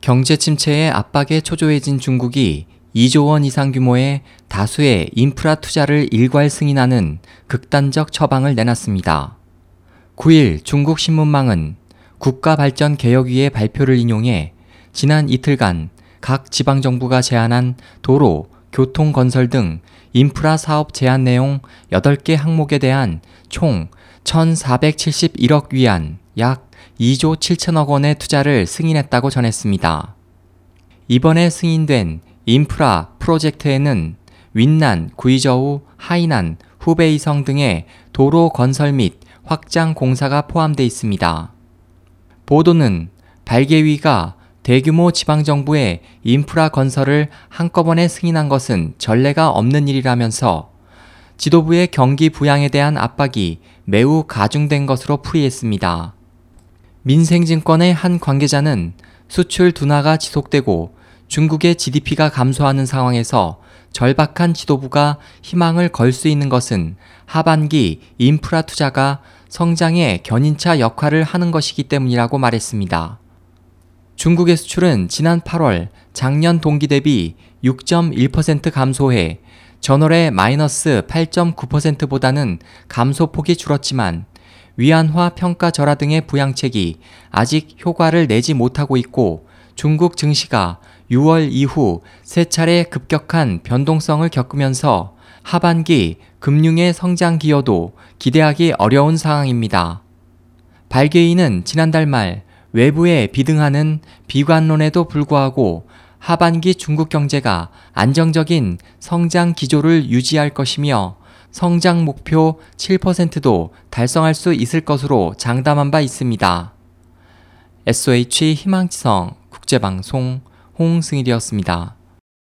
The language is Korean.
경제 침체의 압박에 초조해진 중국이 2조 원 이상 규모의 다수의 인프라 투자를 일괄 승인하는 극단적 처방을 내놨습니다. 9일 중국 신문망은 국가발전개혁위의 발표를 인용해 지난 이틀간 각 지방정부가 제안한 도로, 교통 건설 등 인프라 사업 제안 내용 8개 항목에 대한 총 1,471억 위안 약 2조 7천억 원의 투자를 승인했다고 전했습니다. 이번에 승인된 인프라 프로젝트에는 윈난, 구이저우, 하이난, 후베이성 등의 도로 건설 및 확장 공사가 포함되어 있습니다. 보도는 발개위가 대규모 지방정부의 인프라 건설을 한꺼번에 승인한 것은 전례가 없는 일이라면서 지도부의 경기 부양에 대한 압박이 매우 가중된 것으로 풀이했습니다. 민생증권의 한 관계자는 수출 둔화가 지속되고 중국의 GDP가 감소하는 상황에서 절박한 지도부가 희망을 걸 수 있는 것은 하반기 인프라 투자가 성장의 견인차 역할을 하는 것이기 때문이라고 말했습니다. 중국의 수출은 지난 8월 작년 동기 대비 6.1% 감소해 전월의 마이너스 8.9%보다는 감소폭이 줄었지만 위안화 평가 절하 등의 부양책이 아직 효과를 내지 못하고 있고 중국 증시가 6월 이후 세 차례 급격한 변동성을 겪으면서 하반기 금융의 성장 기여도 기대하기 어려운 상황입니다. 발개인은 지난달 말 외부에 비등하는 비관론에도 불구하고 하반기 중국 경제가 안정적인 성장 기조를 유지할 것이며 성장 목표 7%도 달성할 수 있을 것으로 장담한 바 있습니다. SOH 희망지성 국제방송 홍승일이었습니다.